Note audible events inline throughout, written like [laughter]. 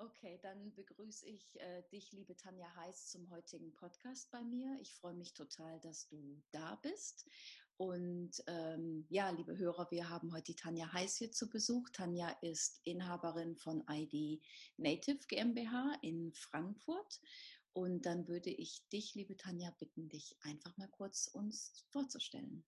Okay, dann begrüße ich äh, dich, liebe Tanja Heiß, zum heutigen Podcast bei mir. Ich freue mich total, dass du da bist. Und ähm, ja, liebe Hörer, wir haben heute die Tanja Heiß hier zu Besuch. Tanja ist Inhaberin von ID Native GmbH in Frankfurt. Und dann würde ich dich, liebe Tanja, bitten, dich einfach mal kurz uns vorzustellen.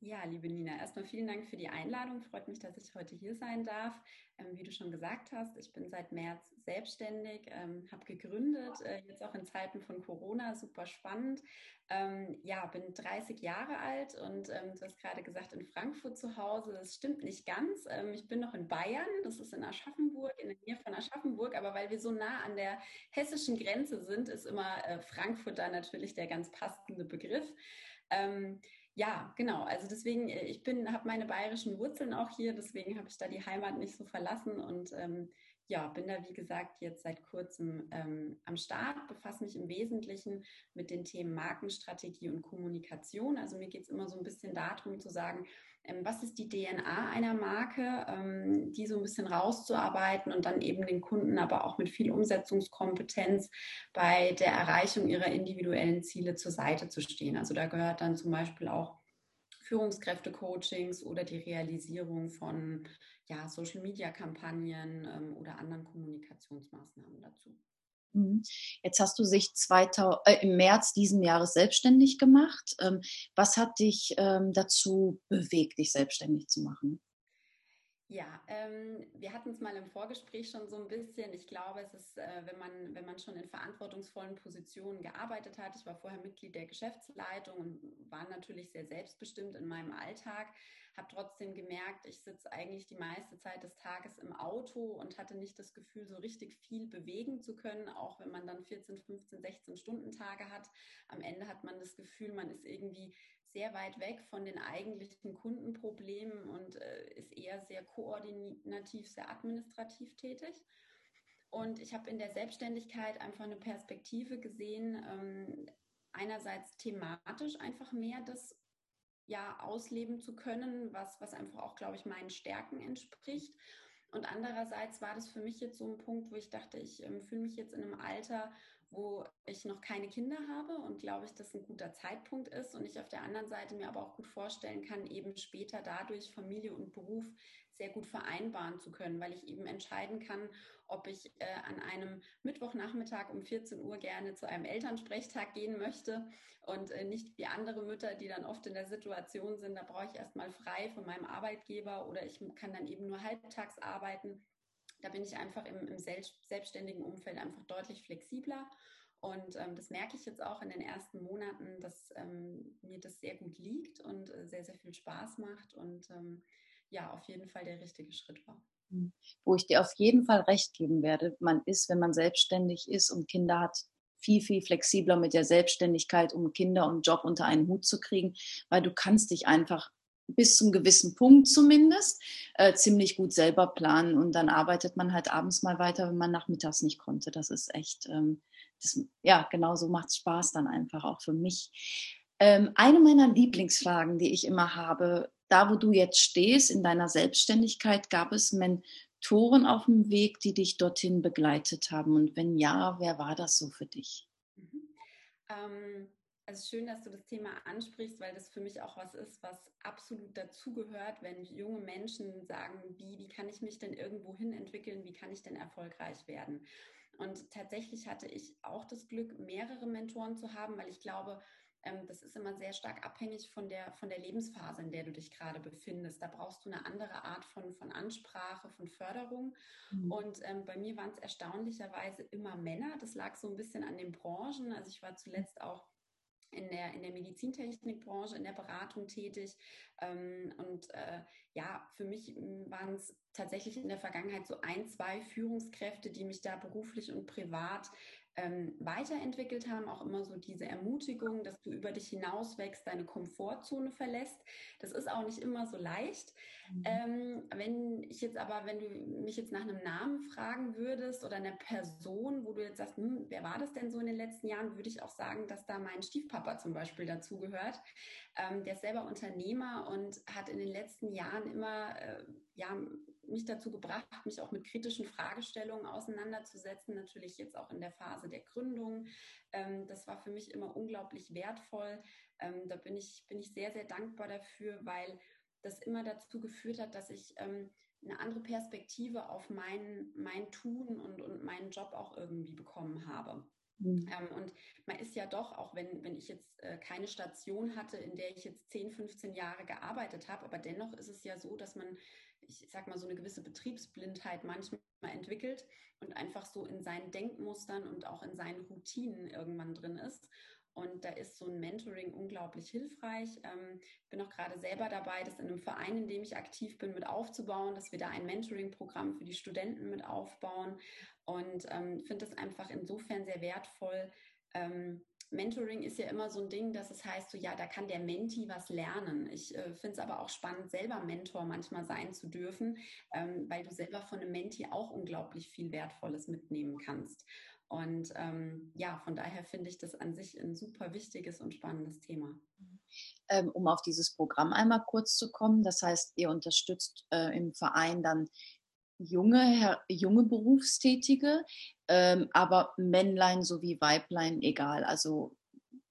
Ja, liebe Nina, erstmal vielen Dank für die Einladung. Freut mich, dass ich heute hier sein darf. Ähm, wie du schon gesagt hast, ich bin seit März selbstständig, ähm, habe gegründet, äh, jetzt auch in Zeiten von Corona, super spannend. Ähm, ja, bin 30 Jahre alt und ähm, du hast gerade gesagt, in Frankfurt zu Hause. Das stimmt nicht ganz. Ähm, ich bin noch in Bayern, das ist in Aschaffenburg, in der Nähe von Aschaffenburg, aber weil wir so nah an der hessischen Grenze sind, ist immer äh, Frankfurt da natürlich der ganz passende Begriff. Ähm, ja, genau. Also deswegen, äh, ich bin, habe meine bayerischen Wurzeln auch hier, deswegen habe ich da die Heimat nicht so verlassen und ähm, ja, bin da wie gesagt jetzt seit kurzem ähm, am Start, befasse mich im Wesentlichen mit den Themen Markenstrategie und Kommunikation. Also mir geht es immer so ein bisschen darum zu sagen, was ist die DNA einer Marke, ähm, die so ein bisschen rauszuarbeiten und dann eben den Kunden aber auch mit viel Umsetzungskompetenz bei der Erreichung ihrer individuellen Ziele zur Seite zu stehen. Also da gehört dann zum Beispiel auch Führungskräfte-Coachings oder die Realisierung von ja, Social-Media-Kampagnen ähm, oder anderen Kommunikationsmaßnahmen dazu. Jetzt hast du sich 2000, äh, im März diesen Jahres selbstständig gemacht. Ähm, was hat dich ähm, dazu bewegt, dich selbstständig zu machen? Ja, ähm, wir hatten es mal im Vorgespräch schon so ein bisschen. Ich glaube, es ist, äh, wenn, man, wenn man schon in verantwortungsvollen Positionen gearbeitet hat. Ich war vorher Mitglied der Geschäftsleitung und war natürlich sehr selbstbestimmt in meinem Alltag. Habe trotzdem gemerkt, ich sitze eigentlich die meiste Zeit des Tages im Auto und hatte nicht das Gefühl, so richtig viel bewegen zu können, auch wenn man dann 14, 15, 16 Stunden Tage hat. Am Ende hat man das Gefühl, man ist irgendwie sehr weit weg von den eigentlichen Kundenproblemen und äh, ist eher sehr koordinativ, sehr administrativ tätig. Und ich habe in der Selbstständigkeit einfach eine Perspektive gesehen, ähm, einerseits thematisch einfach mehr das ja ausleben zu können, was, was einfach auch, glaube ich, meinen Stärken entspricht. Und andererseits war das für mich jetzt so ein Punkt, wo ich dachte, ich ähm, fühle mich jetzt in einem Alter, wo ich noch keine Kinder habe und glaube ich, dass ein guter Zeitpunkt ist und ich auf der anderen Seite mir aber auch gut vorstellen kann, eben später dadurch Familie und Beruf sehr gut vereinbaren zu können, weil ich eben entscheiden kann, ob ich äh, an einem Mittwochnachmittag um 14 Uhr gerne zu einem Elternsprechtag gehen möchte und äh, nicht wie andere Mütter, die dann oft in der Situation sind, da brauche ich erstmal frei von meinem Arbeitgeber oder ich kann dann eben nur halbtags arbeiten da bin ich einfach im, im selbstständigen Umfeld einfach deutlich flexibler. Und ähm, das merke ich jetzt auch in den ersten Monaten, dass ähm, mir das sehr gut liegt und äh, sehr, sehr viel Spaß macht und ähm, ja, auf jeden Fall der richtige Schritt war. Hm. Wo ich dir auf jeden Fall recht geben werde, man ist, wenn man selbstständig ist und Kinder hat, viel, viel flexibler mit der Selbstständigkeit, um Kinder und Job unter einen Hut zu kriegen, weil du kannst dich einfach bis zum gewissen Punkt zumindest äh, ziemlich gut selber planen und dann arbeitet man halt abends mal weiter, wenn man nachmittags nicht konnte. Das ist echt, ähm, das, ja, genau so macht es Spaß dann einfach auch für mich. Ähm, eine meiner Lieblingsfragen, die ich immer habe, da wo du jetzt stehst in deiner Selbstständigkeit, gab es Mentoren auf dem Weg, die dich dorthin begleitet haben? Und wenn ja, wer war das so für dich? Mhm. Ähm also schön, dass du das Thema ansprichst, weil das für mich auch was ist, was absolut dazugehört, wenn junge Menschen sagen, wie, wie kann ich mich denn irgendwo hin entwickeln, wie kann ich denn erfolgreich werden? Und tatsächlich hatte ich auch das Glück, mehrere Mentoren zu haben, weil ich glaube, ähm, das ist immer sehr stark abhängig von der, von der Lebensphase, in der du dich gerade befindest. Da brauchst du eine andere Art von, von Ansprache, von Förderung. Mhm. Und ähm, bei mir waren es erstaunlicherweise immer Männer. Das lag so ein bisschen an den Branchen. Also ich war zuletzt auch in der, in der Medizintechnikbranche, in der Beratung tätig. Ähm, und äh, ja, für mich hm, waren es tatsächlich in der Vergangenheit so ein, zwei Führungskräfte, die mich da beruflich und privat ähm, weiterentwickelt haben, auch immer so diese Ermutigung, dass du über dich hinauswächst, deine Komfortzone verlässt. Das ist auch nicht immer so leicht. Mhm. Ähm, wenn ich jetzt aber, wenn du mich jetzt nach einem Namen fragen würdest oder einer Person, wo du jetzt sagst, hm, wer war das denn so in den letzten Jahren, würde ich auch sagen, dass da mein Stiefpapa zum Beispiel dazugehört. Ähm, der ist selber Unternehmer und hat in den letzten Jahren immer äh, ja, mich dazu gebracht, mich auch mit kritischen Fragestellungen auseinanderzusetzen, natürlich jetzt auch in der Phase der Gründung. Ähm, das war für mich immer unglaublich wertvoll. Ähm, da bin ich, bin ich sehr, sehr dankbar dafür, weil das immer dazu geführt hat, dass ich ähm, eine andere Perspektive auf mein, mein Tun und, und meinen Job auch irgendwie bekommen habe. Mhm. Ähm, und man ist ja doch, auch wenn, wenn ich jetzt äh, keine Station hatte, in der ich jetzt 10, 15 Jahre gearbeitet habe, aber dennoch ist es ja so, dass man, ich sag mal, so eine gewisse Betriebsblindheit manchmal entwickelt und einfach so in seinen Denkmustern und auch in seinen Routinen irgendwann drin ist. Und da ist so ein Mentoring unglaublich hilfreich. Ähm, bin auch gerade selber dabei, das in einem Verein, in dem ich aktiv bin, mit aufzubauen, dass wir da ein Mentoring-Programm für die Studenten mit aufbauen. Und ähm, finde das einfach insofern sehr wertvoll. Ähm, Mentoring ist ja immer so ein Ding, dass es heißt, so ja, da kann der Menti was lernen. Ich äh, finde es aber auch spannend, selber Mentor manchmal sein zu dürfen, ähm, weil du selber von einem Menti auch unglaublich viel Wertvolles mitnehmen kannst. Und ähm, ja, von daher finde ich das an sich ein super wichtiges und spannendes Thema. Ähm, um auf dieses Programm einmal kurz zu kommen, das heißt, ihr unterstützt äh, im Verein dann junge, junge Berufstätige, ähm, aber Männlein sowie Weiblein egal, also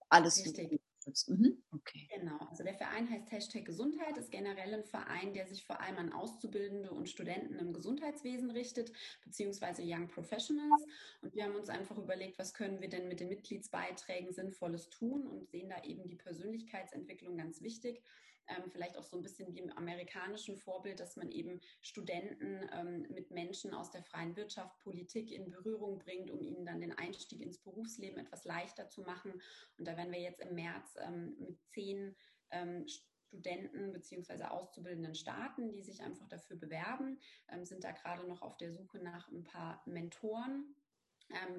alles. Richtig. Mhm. Okay. Genau, also der Verein heißt Hashtag Gesundheit, ist generell ein Verein, der sich vor allem an Auszubildende und Studenten im Gesundheitswesen richtet, beziehungsweise Young Professionals. Und wir haben uns einfach überlegt, was können wir denn mit den Mitgliedsbeiträgen Sinnvolles tun und sehen da eben die Persönlichkeitsentwicklung ganz wichtig ähm, vielleicht auch so ein bisschen wie im amerikanischen Vorbild, dass man eben Studenten ähm, mit Menschen aus der freien Wirtschaft, Politik in Berührung bringt, um ihnen dann den Einstieg ins Berufsleben etwas leichter zu machen. Und da werden wir jetzt im März ähm, mit zehn ähm, Studenten bzw. Auszubildenden starten, die sich einfach dafür bewerben, ähm, sind da gerade noch auf der Suche nach ein paar Mentoren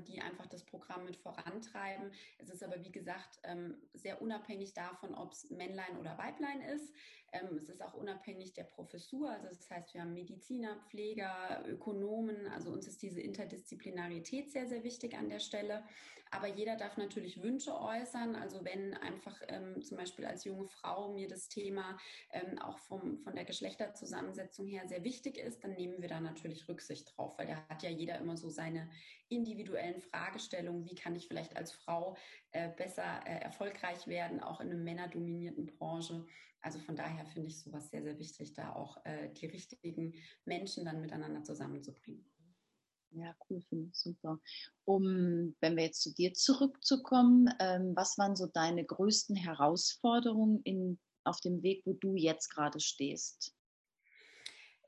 die einfach das Programm mit vorantreiben. Es ist aber, wie gesagt, ähm, sehr unabhängig davon, ob es Männlein oder Weiblein ist. Ähm, es ist auch unabhängig der Professur. Also das heißt, wir haben Mediziner, Pfleger, Ökonomen. Also uns ist diese Interdisziplinarität sehr, sehr wichtig an der Stelle. Aber jeder darf natürlich Wünsche äußern. Also wenn einfach ähm, zum Beispiel als junge Frau mir das Thema ähm, auch vom, von der Geschlechterzusammensetzung her sehr wichtig ist, dann nehmen wir da natürlich Rücksicht drauf, weil da hat ja jeder immer so seine individuellen Fragestellungen. Wie kann ich vielleicht als Frau äh, besser äh, erfolgreich werden, auch in einer männerdominierten Branche? Also von daher finde ich sowas sehr, sehr wichtig, da auch äh, die richtigen Menschen dann miteinander zusammenzubringen. Ja, cool, finde ich super. Um, wenn wir jetzt zu dir zurückzukommen, ähm, was waren so deine größten Herausforderungen in, auf dem Weg, wo du jetzt gerade stehst?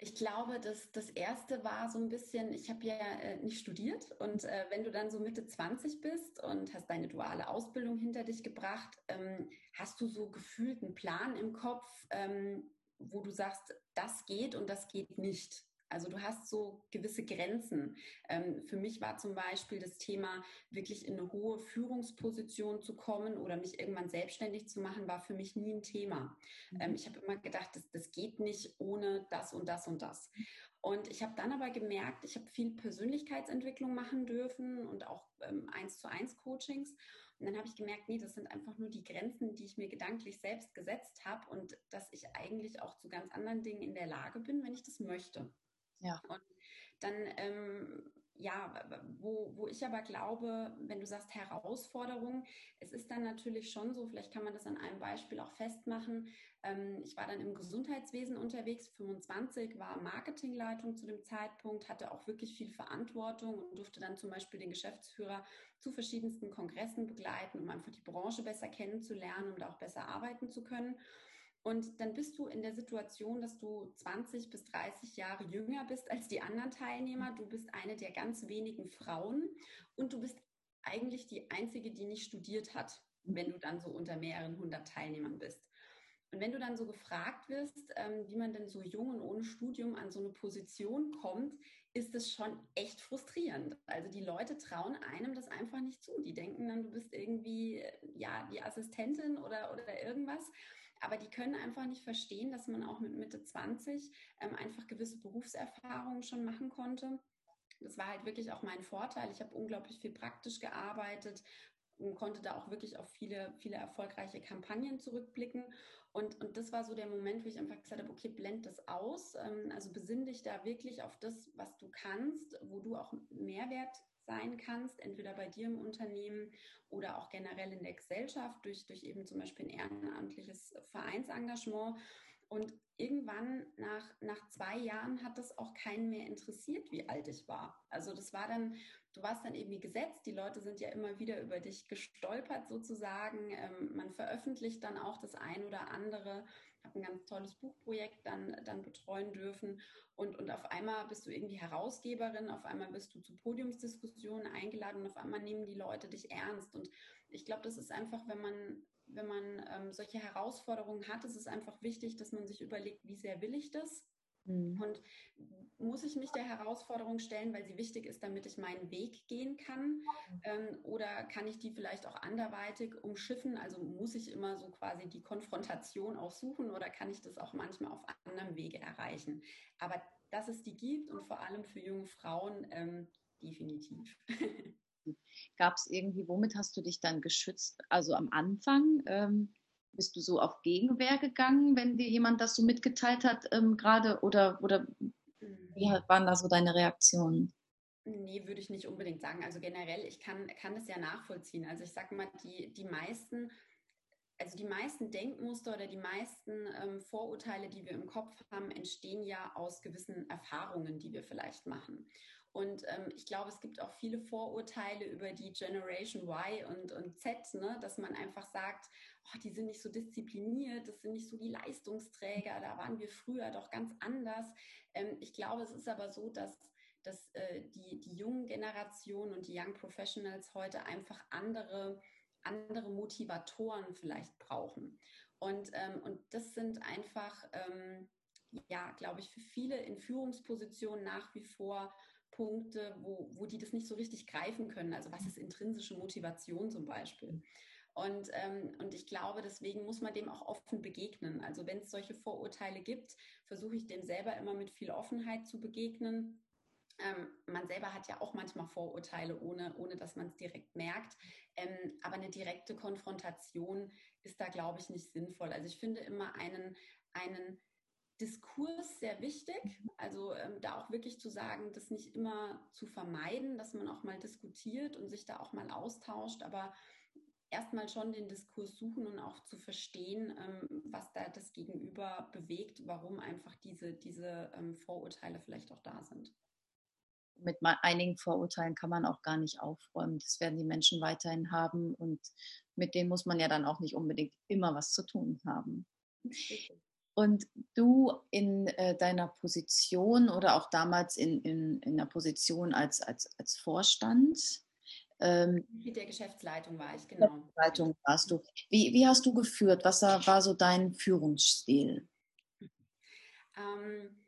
Ich glaube, dass das erste war so ein bisschen, ich habe ja äh, nicht studiert und äh, wenn du dann so Mitte 20 bist und hast deine duale Ausbildung hinter dich gebracht, ähm, hast du so gefühlt einen Plan im Kopf, ähm, wo du sagst, das geht und das geht nicht. Also du hast so gewisse Grenzen. Ähm, für mich war zum Beispiel das Thema, wirklich in eine hohe Führungsposition zu kommen oder mich irgendwann selbstständig zu machen, war für mich nie ein Thema. Mhm. Ähm, ich habe immer gedacht, das, das geht nicht ohne das und das und das. Und ich habe dann aber gemerkt, ich habe viel Persönlichkeitsentwicklung machen dürfen und auch ähm, eins zu eins Coachings. Und dann habe ich gemerkt, nee, das sind einfach nur die Grenzen, die ich mir gedanklich selbst gesetzt habe und dass ich eigentlich auch zu ganz anderen Dingen in der Lage bin, wenn ich das möchte. Ja. Und dann, ähm, ja, wo, wo ich aber glaube, wenn du sagst Herausforderung, es ist dann natürlich schon so, vielleicht kann man das an einem Beispiel auch festmachen. Ähm, ich war dann im Gesundheitswesen unterwegs, 25, war Marketingleitung zu dem Zeitpunkt, hatte auch wirklich viel Verantwortung und durfte dann zum Beispiel den Geschäftsführer zu verschiedensten Kongressen begleiten, um einfach die Branche besser kennenzulernen und auch besser arbeiten zu können. Und dann bist du in der Situation, dass du 20 bis 30 Jahre jünger bist als die anderen Teilnehmer. Du bist eine der ganz wenigen Frauen und du bist eigentlich die einzige, die nicht studiert hat, wenn du dann so unter mehreren hundert Teilnehmern bist. Und wenn du dann so gefragt wirst, ähm, wie man denn so jung und ohne Studium an so eine Position kommt, ist es schon echt frustrierend. Also die Leute trauen einem das einfach nicht zu. Die denken dann, du bist irgendwie äh, ja die Assistentin oder, oder irgendwas aber die können einfach nicht verstehen, dass man auch mit Mitte 20 ähm, einfach gewisse Berufserfahrungen schon machen konnte. Das war halt wirklich auch mein Vorteil. Ich habe unglaublich viel praktisch gearbeitet, und konnte da auch wirklich auf viele, viele erfolgreiche Kampagnen zurückblicken. Und, und das war so der Moment, wo ich einfach gesagt habe, okay, blend das aus. Ähm, also besinn dich da wirklich auf das, was du kannst, wo du auch Mehrwert sein kannst, entweder bei dir im Unternehmen oder auch generell in der Gesellschaft durch, durch eben zum Beispiel ein ehrenamtliches Vereinsengagement. Und irgendwann nach, nach zwei Jahren hat das auch keinen mehr interessiert, wie alt ich war. Also das war dann, du warst dann irgendwie gesetzt, die Leute sind ja immer wieder über dich gestolpert sozusagen. Ähm, man veröffentlicht dann auch das ein oder andere. Ich habe ein ganz tolles Buchprojekt dann, dann betreuen dürfen. Und, und auf einmal bist du irgendwie Herausgeberin, auf einmal bist du zu Podiumsdiskussionen eingeladen und auf einmal nehmen die Leute dich ernst. Und ich glaube, das ist einfach, wenn man wenn man ähm, solche Herausforderungen hat, ist es einfach wichtig, dass man sich überlegt, wie sehr will ich das? Mhm. Und muss ich mich der Herausforderung stellen, weil sie wichtig ist, damit ich meinen Weg gehen kann? Ähm, oder kann ich die vielleicht auch anderweitig umschiffen? Also muss ich immer so quasi die Konfrontation auch suchen oder kann ich das auch manchmal auf anderem Wege erreichen? Aber dass es die gibt und vor allem für junge Frauen ähm, definitiv. [laughs] Gab es irgendwie, womit hast du dich dann geschützt? Also am Anfang ähm, bist du so auf Gegenwehr gegangen, wenn dir jemand das so mitgeteilt hat ähm, gerade oder, oder wie mhm. waren da so deine Reaktionen? Nee, würde ich nicht unbedingt sagen. Also generell, ich kann, kann das ja nachvollziehen. Also ich sage mal, die, die meisten also die meisten Denkmuster oder die meisten ähm, Vorurteile, die wir im Kopf haben, entstehen ja aus gewissen Erfahrungen, die wir vielleicht machen. Und ähm, ich glaube, es gibt auch viele Vorurteile über die Generation Y und, und Z, ne? dass man einfach sagt, oh, die sind nicht so diszipliniert, das sind nicht so die Leistungsträger, da waren wir früher doch ganz anders. Ähm, ich glaube, es ist aber so, dass dass äh, die, die jungen Generationen und die Young Professionals heute einfach andere, andere Motivatoren vielleicht brauchen. Und, ähm, und das sind einfach, ähm, ja, glaube ich, für viele in Führungspositionen nach wie vor Punkte, wo, wo die das nicht so richtig greifen können. Also was ist intrinsische Motivation zum Beispiel? Und, ähm, und ich glaube, deswegen muss man dem auch offen begegnen. Also wenn es solche Vorurteile gibt, versuche ich dem selber immer mit viel Offenheit zu begegnen. Ähm, man selber hat ja auch manchmal Vorurteile, ohne, ohne dass man es direkt merkt. Ähm, aber eine direkte Konfrontation ist da, glaube ich, nicht sinnvoll. Also ich finde immer einen, einen Diskurs sehr wichtig. Mhm. Also ähm, da auch wirklich zu sagen, das nicht immer zu vermeiden, dass man auch mal diskutiert und sich da auch mal austauscht, aber erstmal schon den Diskurs suchen und auch zu verstehen, ähm, was da das Gegenüber bewegt, warum einfach diese, diese ähm, Vorurteile vielleicht auch da sind. Mit einigen Vorurteilen kann man auch gar nicht aufräumen. Das werden die Menschen weiterhin haben und mit denen muss man ja dann auch nicht unbedingt immer was zu tun haben. Richtig. Und du in äh, deiner Position oder auch damals in, in, in der Position als, als, als Vorstand? Ähm, Mit der Geschäftsleitung war ich, genau. Geschäftsleitung warst du. Wie, wie hast du geführt? Was war so dein Führungsstil? Ähm,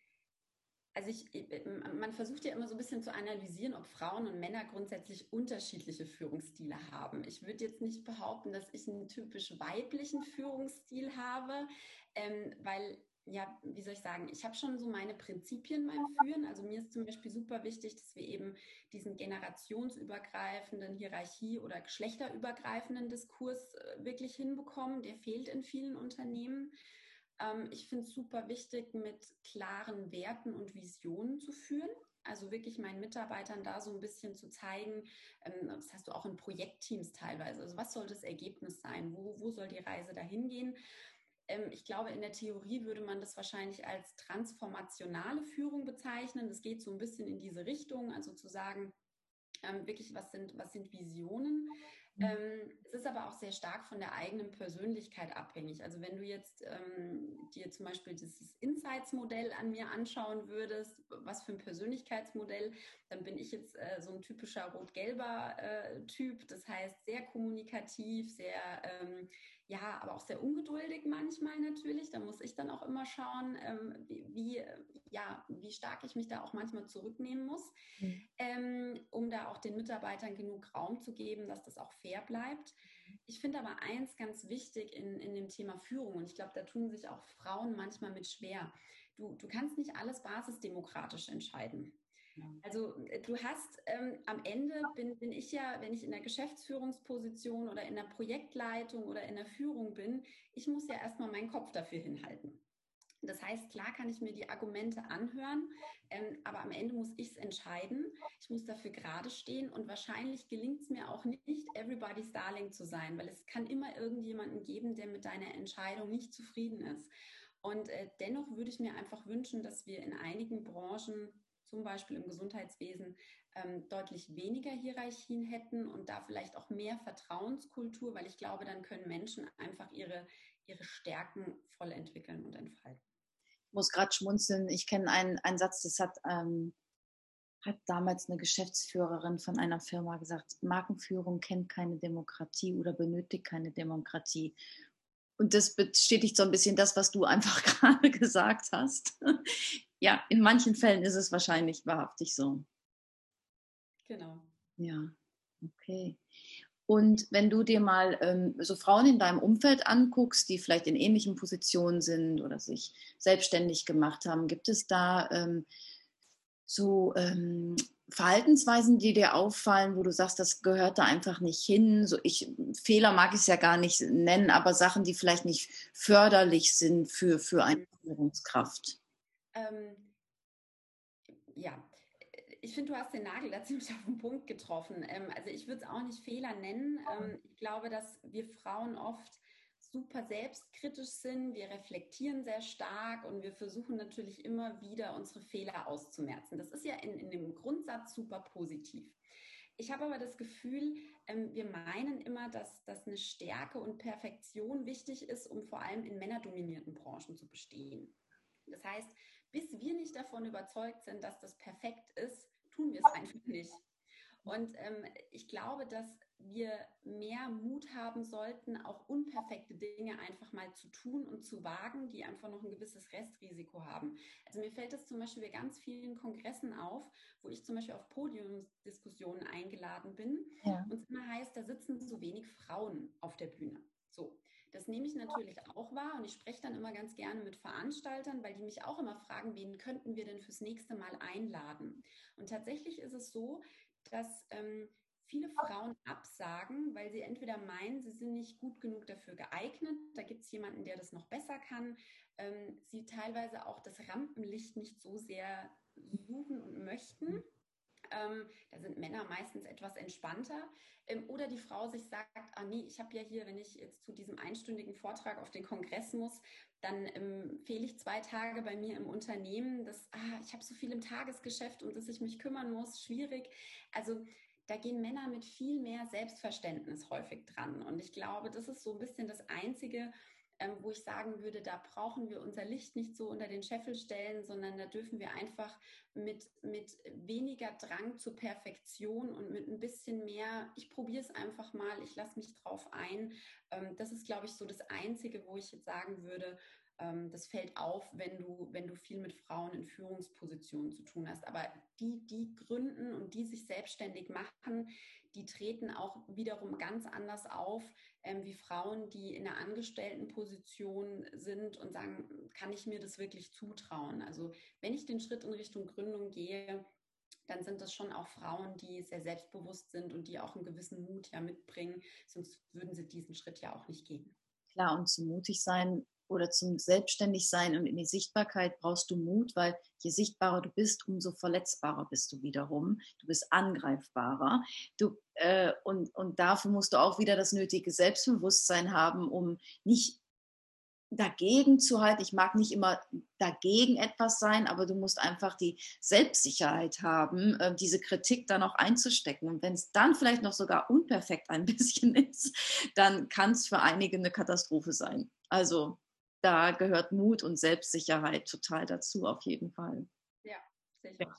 also ich, äh, man versucht ja immer so ein bisschen zu analysieren, ob Frauen und Männer grundsätzlich unterschiedliche Führungsstile haben. Ich würde jetzt nicht behaupten, dass ich einen typisch weiblichen Führungsstil habe, ähm, weil ja, wie soll ich sagen, ich habe schon so meine Prinzipien beim Führen. Also mir ist zum Beispiel super wichtig, dass wir eben diesen generationsübergreifenden Hierarchie- oder geschlechterübergreifenden Diskurs äh, wirklich hinbekommen. Der fehlt in vielen Unternehmen. Ähm, ich finde es super wichtig, mit klaren Werten und Visionen zu führen. Also wirklich meinen Mitarbeitern da so ein bisschen zu zeigen, ähm, das hast du auch in Projektteams teilweise. Also was soll das Ergebnis sein? Wo, wo soll die Reise dahin gehen? Ähm, ich glaube, in der Theorie würde man das wahrscheinlich als transformationale Führung bezeichnen. Das geht so ein bisschen in diese Richtung, also zu sagen, wirklich, was sind, was sind Visionen? Mhm. Ähm, es ist aber auch sehr stark von der eigenen Persönlichkeit abhängig. Also wenn du jetzt ähm, dir zum Beispiel dieses Insights-Modell an mir anschauen würdest, was für ein Persönlichkeitsmodell, dann bin ich jetzt äh, so ein typischer rot-gelber äh, Typ. Das heißt sehr kommunikativ, sehr ähm, ja, aber auch sehr ungeduldig manchmal natürlich. Da muss ich dann auch immer schauen, ähm, wie, wie, ja, wie stark ich mich da auch manchmal zurücknehmen muss, mhm. ähm, um da auch den Mitarbeitern genug Raum zu geben, dass das auch fair bleibt. Ich finde aber eins ganz wichtig in, in dem Thema Führung, und ich glaube, da tun sich auch Frauen manchmal mit schwer. Du, du kannst nicht alles basisdemokratisch entscheiden. Also äh, du hast ähm, am Ende bin, bin ich ja, wenn ich in der Geschäftsführungsposition oder in der Projektleitung oder in der Führung bin, ich muss ja erstmal meinen Kopf dafür hinhalten. Das heißt, klar kann ich mir die Argumente anhören, ähm, aber am Ende muss ich es entscheiden. Ich muss dafür gerade stehen und wahrscheinlich gelingt es mir auch nicht, everybody's darling zu sein, weil es kann immer irgendjemanden geben, der mit deiner Entscheidung nicht zufrieden ist. Und äh, dennoch würde ich mir einfach wünschen, dass wir in einigen Branchen zum Beispiel im Gesundheitswesen ähm, deutlich weniger Hierarchien hätten und da vielleicht auch mehr Vertrauenskultur, weil ich glaube, dann können Menschen einfach ihre, ihre Stärken voll entwickeln und entfalten. Ich muss gerade schmunzeln. Ich kenne einen, einen Satz, das hat, ähm, hat damals eine Geschäftsführerin von einer Firma gesagt, Markenführung kennt keine Demokratie oder benötigt keine Demokratie. Und das bestätigt so ein bisschen das, was du [laughs] einfach gerade gesagt hast. Ja, in manchen Fällen ist es wahrscheinlich wahrhaftig so. Genau. Ja, okay. Und wenn du dir mal ähm, so Frauen in deinem Umfeld anguckst, die vielleicht in ähnlichen Positionen sind oder sich selbstständig gemacht haben, gibt es da ähm, so ähm, Verhaltensweisen, die dir auffallen, wo du sagst, das gehört da einfach nicht hin? So ich, Fehler mag ich es ja gar nicht nennen, aber Sachen, die vielleicht nicht förderlich sind für, für eine Führungskraft. Ähm, ja, ich finde, du hast den Nagel da ziemlich [laughs] auf den Punkt getroffen. Ähm, also ich würde es auch nicht Fehler nennen. Ähm, ich glaube, dass wir Frauen oft super selbstkritisch sind, wir reflektieren sehr stark und wir versuchen natürlich immer wieder unsere Fehler auszumerzen. Das ist ja in, in dem Grundsatz super positiv. Ich habe aber das Gefühl, ähm, wir meinen immer, dass, dass eine Stärke und Perfektion wichtig ist, um vor allem in männerdominierten Branchen zu bestehen. Das heißt, bis wir nicht davon überzeugt sind, dass das perfekt ist, tun wir es einfach nicht. Und ähm, ich glaube, dass wir mehr Mut haben sollten, auch unperfekte Dinge einfach mal zu tun und zu wagen, die einfach noch ein gewisses Restrisiko haben. Also mir fällt das zum Beispiel bei ganz vielen Kongressen auf, wo ich zum Beispiel auf Podiumsdiskussionen eingeladen bin ja. und es immer heißt, da sitzen so wenig Frauen auf der Bühne. So. Das nehme ich natürlich auch wahr und ich spreche dann immer ganz gerne mit Veranstaltern, weil die mich auch immer fragen, wen könnten wir denn fürs nächste Mal einladen? Und tatsächlich ist es so, dass ähm, viele Frauen absagen, weil sie entweder meinen, sie sind nicht gut genug dafür geeignet, da gibt es jemanden, der das noch besser kann, ähm, sie teilweise auch das Rampenlicht nicht so sehr suchen und möchten. Ähm, da sind Männer meistens etwas entspannter. Ähm, oder die Frau sich sagt, ah nee, ich habe ja hier, wenn ich jetzt zu diesem einstündigen Vortrag auf den Kongress muss, dann ähm, fehle ich zwei Tage bei mir im Unternehmen. Das, ah, ich habe so viel im Tagesgeschäft und dass ich mich kümmern muss, schwierig. Also da gehen Männer mit viel mehr Selbstverständnis häufig dran. Und ich glaube, das ist so ein bisschen das Einzige, ähm, wo ich sagen würde, da brauchen wir unser Licht nicht so unter den Scheffel stellen, sondern da dürfen wir einfach mit, mit weniger Drang zur Perfektion und mit ein bisschen mehr, ich probiere es einfach mal, ich lasse mich drauf ein. Ähm, das ist, glaube ich, so das Einzige, wo ich jetzt sagen würde, ähm, das fällt auf, wenn du, wenn du viel mit Frauen in Führungspositionen zu tun hast. Aber die, die gründen und die sich selbstständig machen, die treten auch wiederum ganz anders auf ähm, wie Frauen, die in einer Angestelltenposition sind und sagen, kann ich mir das wirklich zutrauen? Also wenn ich den Schritt in Richtung Gründung gehe, dann sind das schon auch Frauen, die sehr selbstbewusst sind und die auch einen gewissen Mut ja mitbringen, sonst würden sie diesen Schritt ja auch nicht gehen. Klar, und zu mutig sein oder zum Selbstständigsein und in die Sichtbarkeit brauchst du Mut, weil je sichtbarer du bist, umso verletzbarer bist du wiederum. Du bist angreifbarer. Du, äh, und, und dafür musst du auch wieder das nötige Selbstbewusstsein haben, um nicht dagegen zu halten. Ich mag nicht immer dagegen etwas sein, aber du musst einfach die Selbstsicherheit haben, äh, diese Kritik dann auch einzustecken. Und wenn es dann vielleicht noch sogar unperfekt ein [laughs] bisschen ist, dann kann es für einige eine Katastrophe sein. Also da gehört Mut und Selbstsicherheit total dazu, auf jeden Fall. Ja, sicher.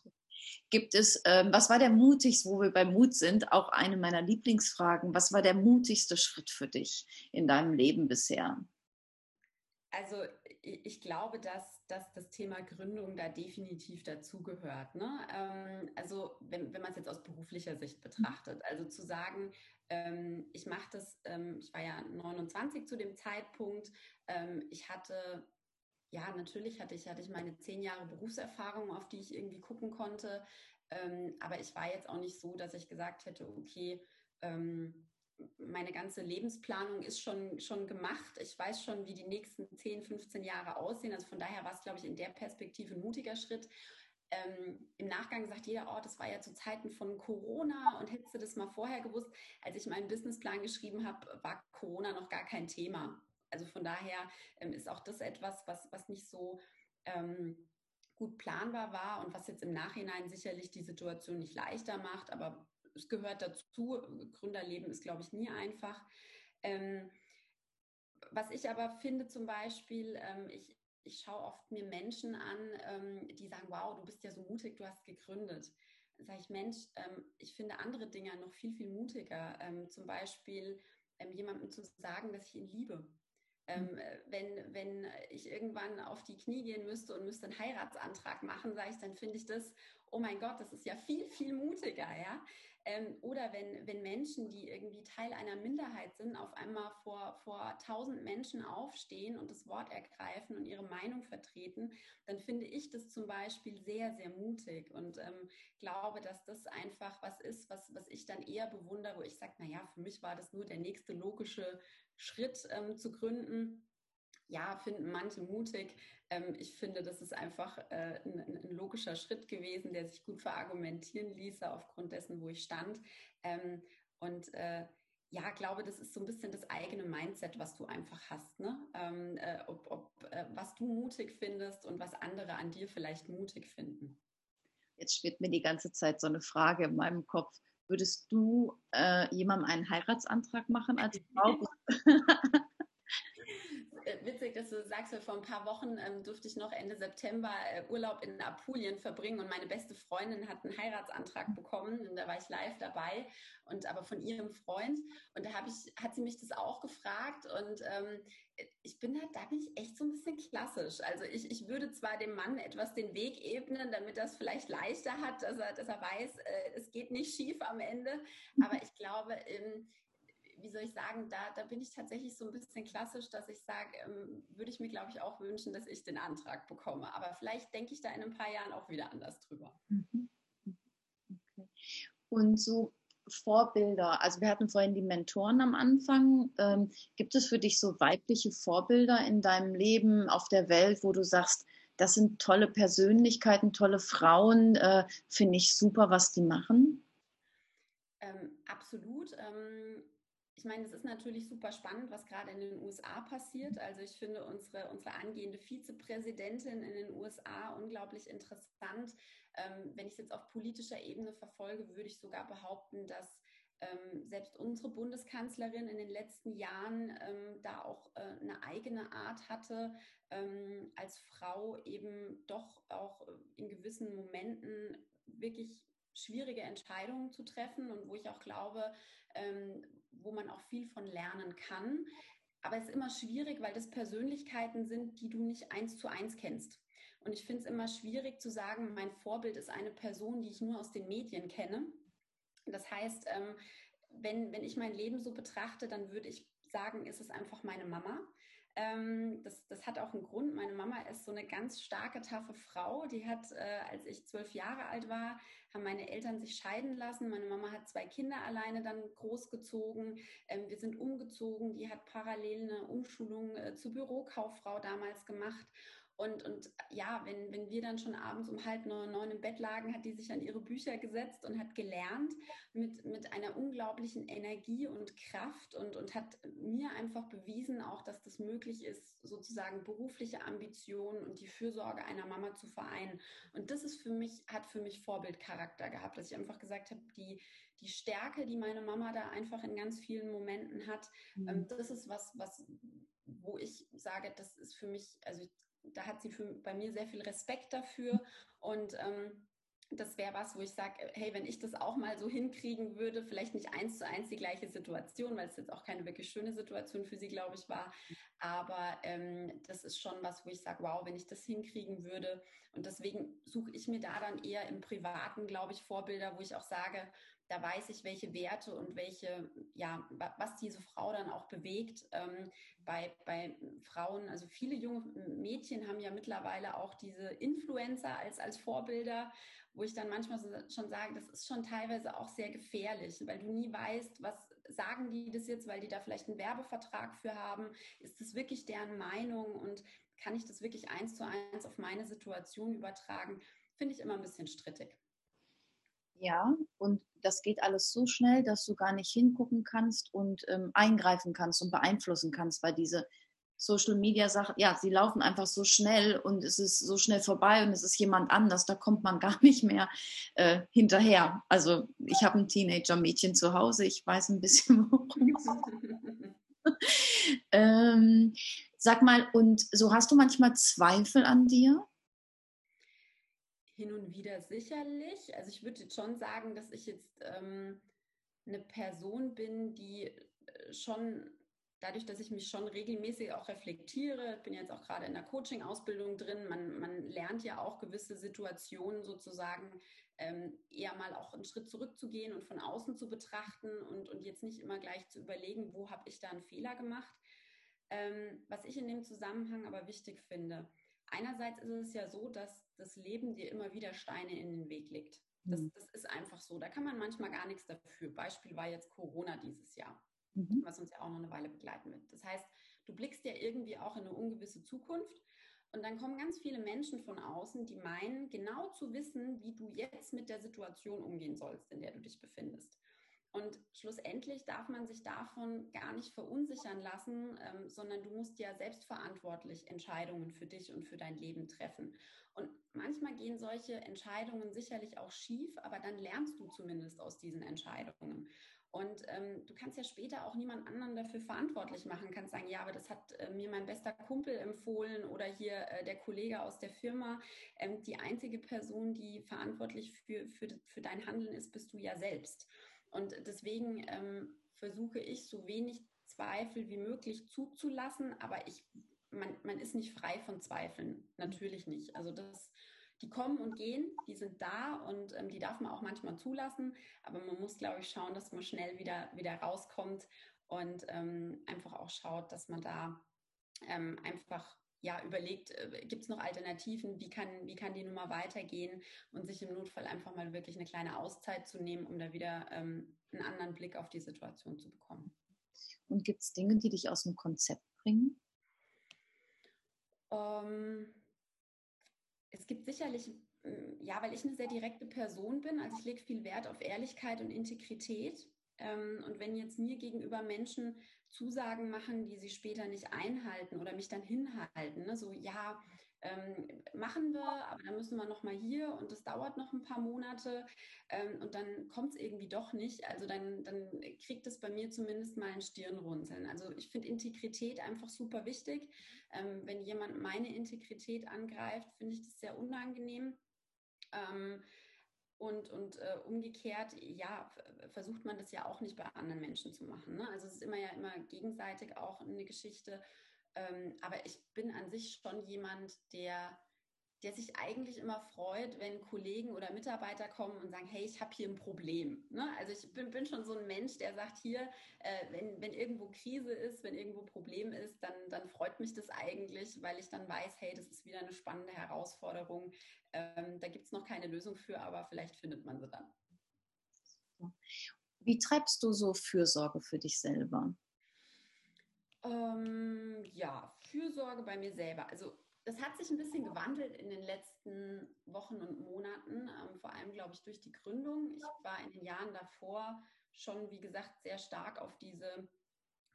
Gibt es, ähm, was war der mutigste, wo wir beim Mut sind, auch eine meiner Lieblingsfragen, was war der mutigste Schritt für dich in deinem Leben bisher? Also ich glaube, dass, dass das Thema Gründung da definitiv dazugehört. Ne? Ähm, also wenn, wenn man es jetzt aus beruflicher Sicht mhm. betrachtet, also zu sagen, ich mache das, ähm, ich war ja 29 zu dem Zeitpunkt, ähm, ich hatte, ja, natürlich hatte ich, hatte ich meine zehn Jahre Berufserfahrung, auf die ich irgendwie gucken konnte. Ähm, aber ich war jetzt auch nicht so, dass ich gesagt hätte, okay, ähm, meine ganze Lebensplanung ist schon, schon gemacht. Ich weiß schon, wie die nächsten 10, 15 Jahre aussehen. Also von daher war es, glaube ich, in der Perspektive ein mutiger Schritt. Ähm, Im Nachgang sagt jeder, oh, das war ja zu Zeiten von Corona und hättest du das mal vorher gewusst. Als ich meinen Businessplan geschrieben habe, war Corona noch gar kein Thema. Also von daher ähm, ist auch das etwas, was, was nicht so ähm, gut planbar war und was jetzt im Nachhinein sicherlich die Situation nicht leichter macht, aber es gehört dazu. Gründerleben ist, glaube ich, nie einfach. Ähm, was ich aber finde zum Beispiel, ähm, ich, ich schaue oft mir Menschen an, ähm, die sagen, wow, du bist ja so mutig, du hast gegründet. Dann sage ich, Mensch, ähm, ich finde andere Dinge noch viel, viel mutiger. Ähm, zum Beispiel ähm, jemandem zu sagen, dass ich ihn liebe. Ähm, mhm. wenn, wenn ich irgendwann auf die Knie gehen müsste und müsste einen Heiratsantrag machen, sage ich, dann finde ich das, oh mein Gott, das ist ja viel, viel mutiger, ja. Ähm, oder wenn, wenn Menschen, die irgendwie Teil einer Minderheit sind, auf einmal vor, vor tausend Menschen aufstehen und das Wort ergreifen und ihre Meinung vertreten, dann finde ich das zum Beispiel sehr, sehr mutig und ähm, glaube, dass das einfach was ist, was, was ich dann eher bewundere, wo ich sage, naja, für mich war das nur der nächste logische Schritt ähm, zu gründen ja, finden manche mutig. Ähm, ich finde, das ist einfach äh, ein, ein, logischer Schritt gewesen, der sich gut verargumentieren ließe aufgrund dessen, wo ich stand. Ähm, und äh, ja, glaube, das ist so ein bisschen das eigene Mindset, was du einfach hast, ne? Ähm, äh, ob, ob äh, was du mutig findest und was andere an dir vielleicht mutig finden. Jetzt schwirrt mir die ganze Zeit so eine Frage in meinem Kopf. Würdest du äh, jemandem einen Heiratsantrag machen als [laughs] Frau? Witzig, dass du sagst, vor ein paar Wochen ähm, durfte ich noch Ende September äh, Urlaub in Apulien verbringen und meine beste Freundin hat einen Heiratsantrag bekommen und da war ich live dabei und aber von ihrem Freund und da ich, hat sie mich das auch gefragt und ähm, ich bin da, da bin ich echt so ein bisschen klassisch. Also ich, ich würde zwar dem Mann etwas den Weg ebnen, damit das vielleicht leichter hat, dass er, dass er weiß, äh, es geht nicht schief am Ende, aber ich glaube, ähm, wie soll ich sagen, da, da bin ich tatsächlich so ein bisschen klassisch, dass ich sage, ähm, würde ich mir, glaube ich, auch wünschen, dass ich den Antrag bekomme. Aber vielleicht denke ich da in ein paar Jahren auch wieder anders drüber. Mhm. Okay. Und so Vorbilder, also wir hatten vorhin die Mentoren am Anfang. Ähm, gibt es für dich so weibliche Vorbilder in deinem Leben auf der Welt, wo du sagst, das sind tolle Persönlichkeiten, tolle Frauen, äh, finde ich super, was die machen? Ähm, absolut. Ähm, ich meine, es ist natürlich super spannend, was gerade in den USA passiert. Also ich finde unsere, unsere angehende Vizepräsidentin in den USA unglaublich interessant. Ähm, wenn ich es jetzt auf politischer Ebene verfolge, würde ich sogar behaupten, dass ähm, selbst unsere Bundeskanzlerin in den letzten Jahren ähm, da auch äh, eine eigene Art hatte, ähm, als Frau eben doch auch in gewissen Momenten wirklich schwierige Entscheidungen zu treffen und wo ich auch glaube, ähm, wo man auch viel von lernen kann. Aber es ist immer schwierig, weil das Persönlichkeiten sind, die du nicht eins zu eins kennst. Und ich finde es immer schwierig zu sagen, mein Vorbild ist eine Person, die ich nur aus den Medien kenne. Das heißt, ähm, wenn, wenn ich mein Leben so betrachte, dann würde ich sagen, ist es einfach meine Mama. Ähm, das, das hat auch einen Grund. Meine Mama ist so eine ganz starke, taffe Frau. Die hat, äh, als ich zwölf Jahre alt war, haben meine Eltern sich scheiden lassen. Meine Mama hat zwei Kinder alleine dann großgezogen. Ähm, wir sind umgezogen. Die hat parallel eine Umschulung äh, zur Bürokauffrau damals gemacht. Und, und ja, wenn, wenn wir dann schon abends um halb neun, neun im Bett lagen, hat die sich an ihre Bücher gesetzt und hat gelernt mit, mit einer unglaublichen Energie und Kraft und, und hat mir einfach bewiesen auch, dass das möglich ist, sozusagen berufliche Ambitionen und die Fürsorge einer Mama zu vereinen. Und das ist für mich, hat für mich Vorbildcharakter gehabt, dass ich einfach gesagt habe, die, die Stärke, die meine Mama da einfach in ganz vielen Momenten hat, mhm. ähm, das ist was, was, wo ich sage, das ist für mich, also da hat sie für, bei mir sehr viel Respekt dafür und ähm, das wäre was, wo ich sage, hey, wenn ich das auch mal so hinkriegen würde, vielleicht nicht eins zu eins die gleiche Situation, weil es jetzt auch keine wirklich schöne Situation für sie, glaube ich, war. Aber ähm, das ist schon was, wo ich sage, wow, wenn ich das hinkriegen würde. Und deswegen suche ich mir da dann eher im Privaten, glaube ich, Vorbilder, wo ich auch sage, da weiß ich, welche Werte und welche, ja, was diese Frau dann auch bewegt. Ähm, bei, bei Frauen, also viele junge Mädchen haben ja mittlerweile auch diese Influencer als, als Vorbilder, wo ich dann manchmal so, schon sage, das ist schon teilweise auch sehr gefährlich, weil du nie weißt, was sagen die das jetzt, weil die da vielleicht einen Werbevertrag für haben? Ist das wirklich deren Meinung und kann ich das wirklich eins zu eins auf meine Situation übertragen? Finde ich immer ein bisschen strittig. Ja, und das geht alles so schnell, dass du gar nicht hingucken kannst und ähm, eingreifen kannst und beeinflussen kannst, weil diese Social Media Sachen, ja, sie laufen einfach so schnell und es ist so schnell vorbei und es ist jemand anders, da kommt man [laughs] gar nicht mehr äh, hinterher. Also ich habe ein Teenager-Mädchen zu Hause, ich weiß ein bisschen [laughs] worum. [laughs] ähm, sag mal, und so hast du manchmal Zweifel an dir? Hin und wieder sicherlich. Also ich würde schon sagen, dass ich jetzt ähm, eine Person bin, die äh, schon dadurch, dass ich mich schon regelmäßig auch reflektiere, bin jetzt auch gerade in der Coaching-Ausbildung drin, man, man lernt ja auch gewisse Situationen sozusagen ähm, eher mal auch einen Schritt zurückzugehen und von außen zu betrachten und, und jetzt nicht immer gleich zu überlegen, wo habe ich da einen Fehler gemacht. Ähm, was ich in dem Zusammenhang aber wichtig finde, einerseits ist es ja so, dass das Leben dir immer wieder Steine in den Weg legt. Das, mhm. das ist einfach so. Da kann man manchmal gar nichts dafür. Beispiel war jetzt Corona dieses Jahr, mhm. was uns ja auch noch eine Weile begleiten wird. Das heißt, du blickst ja irgendwie auch in eine ungewisse Zukunft. Und dann kommen ganz viele Menschen von außen, die meinen, genau zu wissen, wie du jetzt mit der Situation umgehen sollst, in der du dich befindest. Und schlussendlich darf man sich davon gar nicht verunsichern lassen, ähm, sondern du musst ja selbstverantwortlich Entscheidungen für dich und für dein Leben treffen. Und manchmal gehen solche Entscheidungen sicherlich auch schief, aber dann lernst du zumindest aus diesen Entscheidungen. Und ähm, du kannst ja später auch niemand anderen dafür verantwortlich machen. Kannst sagen, ja, aber das hat äh, mir mein bester Kumpel empfohlen oder hier äh, der Kollege aus der Firma. Ähm, die einzige Person, die verantwortlich für, für, für dein Handeln ist, bist du ja selbst. Und deswegen ähm, versuche ich so wenig Zweifel wie möglich zuzulassen, aber ich, man, man ist nicht frei von Zweifeln, natürlich nicht. Also das, die kommen und gehen, die sind da und ähm, die darf man auch manchmal zulassen, aber man muss, glaube ich, schauen, dass man schnell wieder, wieder rauskommt und ähm, einfach auch schaut, dass man da ähm, einfach ja, überlegt, äh, gibt es noch Alternativen, wie kann, wie kann die Nummer weitergehen und sich im Notfall einfach mal wirklich eine kleine Auszeit zu nehmen, um da wieder ähm, einen anderen Blick auf die Situation zu bekommen. Und gibt es Dinge, die dich aus dem Konzept bringen? Ähm, es gibt sicherlich, mm, ja, weil ich eine sehr direkte Person bin, also ich lege viel Wert auf Ehrlichkeit und Integrität. Ähm, und wenn jetzt mir gegenüber Menschen Zusagen machen, die sie später nicht einhalten oder mich dann hinhalten, ne? so ja, ähm, machen wir, aber dann müssen wir noch mal hier und das dauert noch ein paar Monate ähm, und dann kommt es irgendwie doch nicht. Also dann, dann kriegt es bei mir zumindest mal ein Stirnrunzeln. Also ich finde Integrität einfach super wichtig. Ähm, wenn jemand meine Integrität angreift, finde ich das sehr unangenehm. Ähm, und, und äh, umgekehrt, ja, versucht man das ja auch nicht bei anderen Menschen zu machen. Ne? Also es ist immer ja immer gegenseitig auch eine Geschichte. Ähm, aber ich bin an sich schon jemand, der der sich eigentlich immer freut, wenn Kollegen oder Mitarbeiter kommen und sagen, hey, ich habe hier ein Problem. Ne? Also ich bin, bin, schon so ein Mensch, der sagt hier, äh, wenn, wenn irgendwo Krise ist, wenn irgendwo Problem ist, dann, dann freut mich das eigentlich, weil ich dann weiß, hey, das ist wieder eine spannende Herausforderung. Ähm, gibt es noch keine Lösung für, aber vielleicht findet man sie dann. Wie treibst du so Fürsorge für dich selber? Ähm, ja, Fürsorge bei mir selber. Also das hat sich ein bisschen gewandelt in den letzten Wochen und Monaten, ähm, vor allem, glaube ich, durch die Gründung. Ich war in den Jahren davor schon, wie gesagt, sehr stark auf diese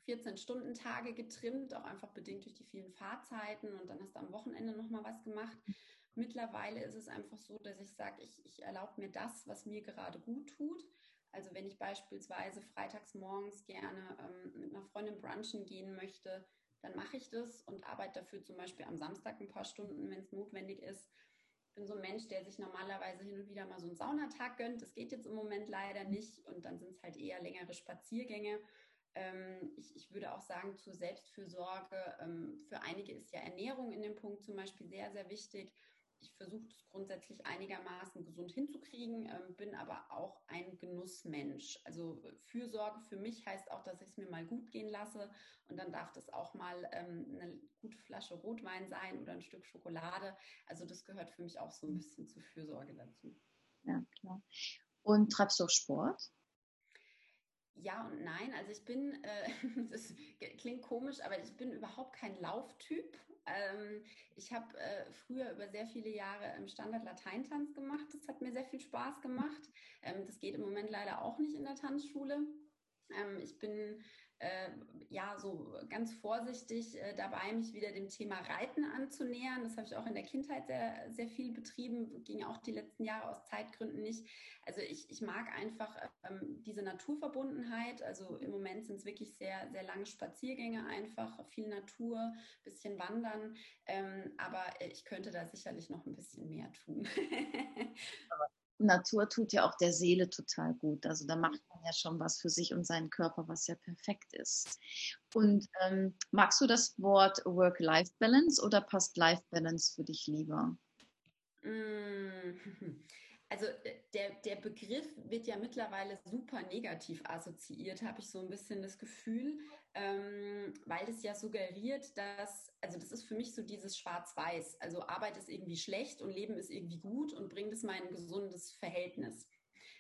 14-Stunden-Tage getrimmt, auch einfach bedingt durch die vielen Fahrzeiten und dann hast du am Wochenende nochmal was gemacht. Mittlerweile ist es einfach so, dass ich sage, ich, ich erlaube mir das, was mir gerade gut tut. Also wenn ich beispielsweise freitags morgens gerne ähm, mit einer Freundin brunchen gehen möchte, dann mache ich das und arbeite dafür zum Beispiel am Samstag ein paar Stunden, wenn es notwendig ist. Ich bin so ein Mensch, der sich normalerweise hin und wieder mal so einen Saunatag gönnt. Das geht jetzt im Moment leider nicht und dann sind es halt eher längere Spaziergänge. Ähm, ich, ich, würde auch sagen, zur Selbstfürsorge, ähm, für einige ist ja Ernährung in dem Punkt zum Beispiel sehr, sehr wichtig. Ich versuche es grundsätzlich einigermaßen gesund hinzukriegen, ähm, bin aber auch ein Genussmensch. Also Fürsorge für mich heißt auch, dass ich es mir mal gut gehen lasse und dann darf das auch mal ähm, eine gute Flasche Rotwein sein oder ein Stück Schokolade. Also das gehört für mich auch so ein bisschen zur Fürsorge dazu. Ja, klar. Und treibst du auch Sport? Ja und nein. Also ich bin, äh, [laughs] das klingt komisch, aber ich bin überhaupt kein Lauftyp. Ähm, ich habe äh, früher über sehr viele Jahre im Standard Lateintanz gemacht. Das hat mir sehr viel Spaß gemacht. Ähm, das geht im Moment leider auch nicht in der Tanzschule. Ähm, ich bin äh, ja so ganz vorsichtig äh, dabei, mich wieder dem Thema Reiten anzunähern. Das habe ich auch in der Kindheit sehr, sehr viel betrieben, ging auch die letzten Jahre aus Zeitgründen nicht. Also ich, ich mag einfach ähm, diese Naturverbundenheit. Also im Moment sind es wirklich sehr, sehr lange Spaziergänge einfach, viel Natur, bisschen Wandern. Ähm, aber ich könnte da sicherlich noch ein bisschen mehr tun. [laughs] Natur tut ja auch der Seele total gut. Also da macht man ja schon was für sich und seinen Körper, was ja perfekt ist. Und ähm, magst du das Wort Work-Life-Balance oder passt Life-Balance für dich lieber? Mm. [laughs] Also äh, der, der Begriff wird ja mittlerweile super negativ assoziiert, habe ich so ein bisschen das Gefühl, ähm, weil es ja suggeriert, dass, also das ist für mich so dieses Schwarz-Weiß, also Arbeit ist irgendwie schlecht und Leben ist irgendwie gut und bringt es mal ein gesundes Verhältnis.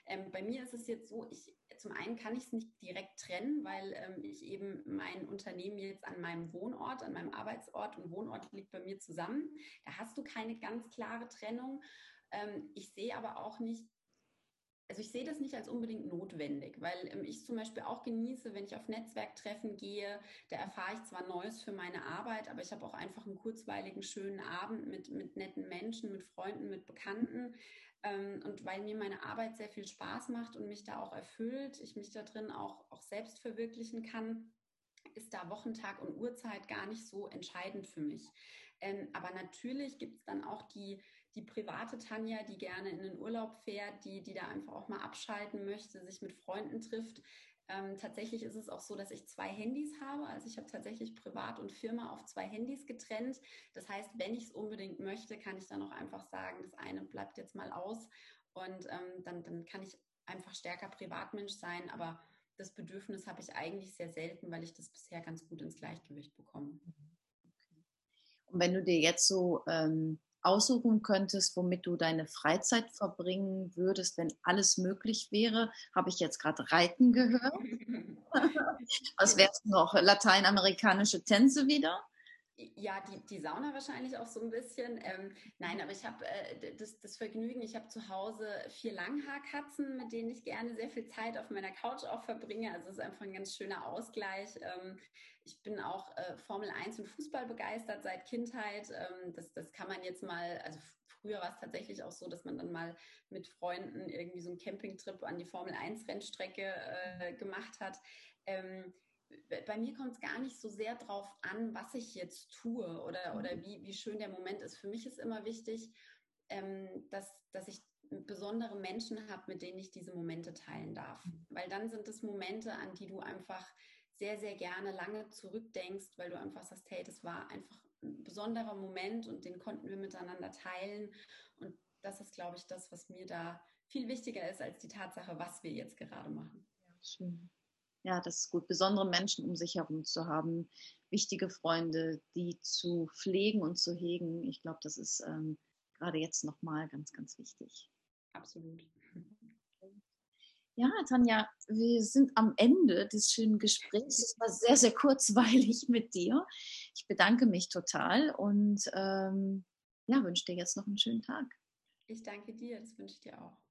Ähm, bei mir ist es jetzt so, ich, zum einen kann ich es nicht direkt trennen, weil ähm, ich eben mein Unternehmen jetzt an meinem Wohnort, an meinem Arbeitsort und Wohnort liegt bei mir zusammen. Da hast du keine ganz klare Trennung. Ähm, ich sehe aber auch nicht, also ich sehe das nicht als unbedingt notwendig, weil ähm, ich zum Beispiel auch genieße, wenn ich auf Netzwerktreffen gehe, da erfahre ich zwar Neues für meine Arbeit, aber ich habe auch einfach einen kurzweiligen, schönen Abend mit, mit netten Menschen, mit Freunden, mit Bekannten. Ähm, und weil mir meine Arbeit sehr viel Spaß macht und mich da auch erfüllt, ich mich da drin auch, auch selbst verwirklichen kann, ist da Wochentag und Uhrzeit gar nicht so entscheidend für mich. Ähm, aber natürlich gibt es dann auch die, die private Tanja, die gerne in den Urlaub fährt, die, die da einfach auch mal abschalten möchte, sich mit Freunden trifft. Ähm, tatsächlich ist es auch so, dass ich zwei Handys habe. Also ich habe tatsächlich Privat und Firma auf zwei Handys getrennt. Das heißt, wenn ich es unbedingt möchte, kann ich dann auch einfach sagen, das eine bleibt jetzt mal aus und ähm, dann, dann kann ich einfach stärker Privatmensch sein. Aber das Bedürfnis habe ich eigentlich sehr selten, weil ich das bisher ganz gut ins Gleichgewicht bekomme. Und wenn du dir jetzt so ähm, aussuchen könntest, womit du deine Freizeit verbringen würdest, wenn alles möglich wäre, habe ich jetzt gerade Reiten gehört. [laughs] Was wär's noch? Lateinamerikanische Tänze wieder? Ja, die, die Sauna wahrscheinlich auch so ein bisschen. Ähm, nein, aber ich habe äh, das, das Vergnügen, ich habe zu Hause vier Langhaarkatzen, mit denen ich gerne sehr viel Zeit auf meiner Couch auch verbringe. Also es ist einfach ein ganz schöner Ausgleich. Ähm, ich bin auch äh, Formel 1 und Fußball begeistert seit Kindheit. Ähm, das, das kann man jetzt mal, also früher war es tatsächlich auch so, dass man dann mal mit Freunden irgendwie so einen Campingtrip an die Formel 1 Rennstrecke äh, gemacht hat. Ähm, bei mir kommt es gar nicht so sehr drauf an, was ich jetzt tue oder, mhm. oder wie, wie schön der Moment ist. Für mich ist immer wichtig, ähm, dass, dass ich besondere Menschen habe, mit denen ich diese Momente teilen darf. Mhm. Weil dann sind es Momente, an die du einfach sehr, sehr gerne lange zurückdenkst, weil du einfach sagst, hey, das war einfach ein besonderer Moment und den konnten wir miteinander teilen. Und das ist, glaube ich, das, was mir da viel wichtiger ist als die Tatsache, was wir jetzt gerade machen. Ja, schön ja, das ist gut, besondere Menschen um sich herum zu haben, wichtige Freunde, die zu pflegen und zu hegen. Ich glaube, das ist ähm, gerade jetzt nochmal ganz, ganz wichtig. Absolut. Ja, Tanja, wir sind am Ende des schönen Gesprächs. Es war sehr, sehr kurzweilig [laughs] mit dir. Ich bedanke mich total und ähm, ja, wünsche dir jetzt noch einen schönen Tag. Ich danke dir, das wünsche ich dir auch.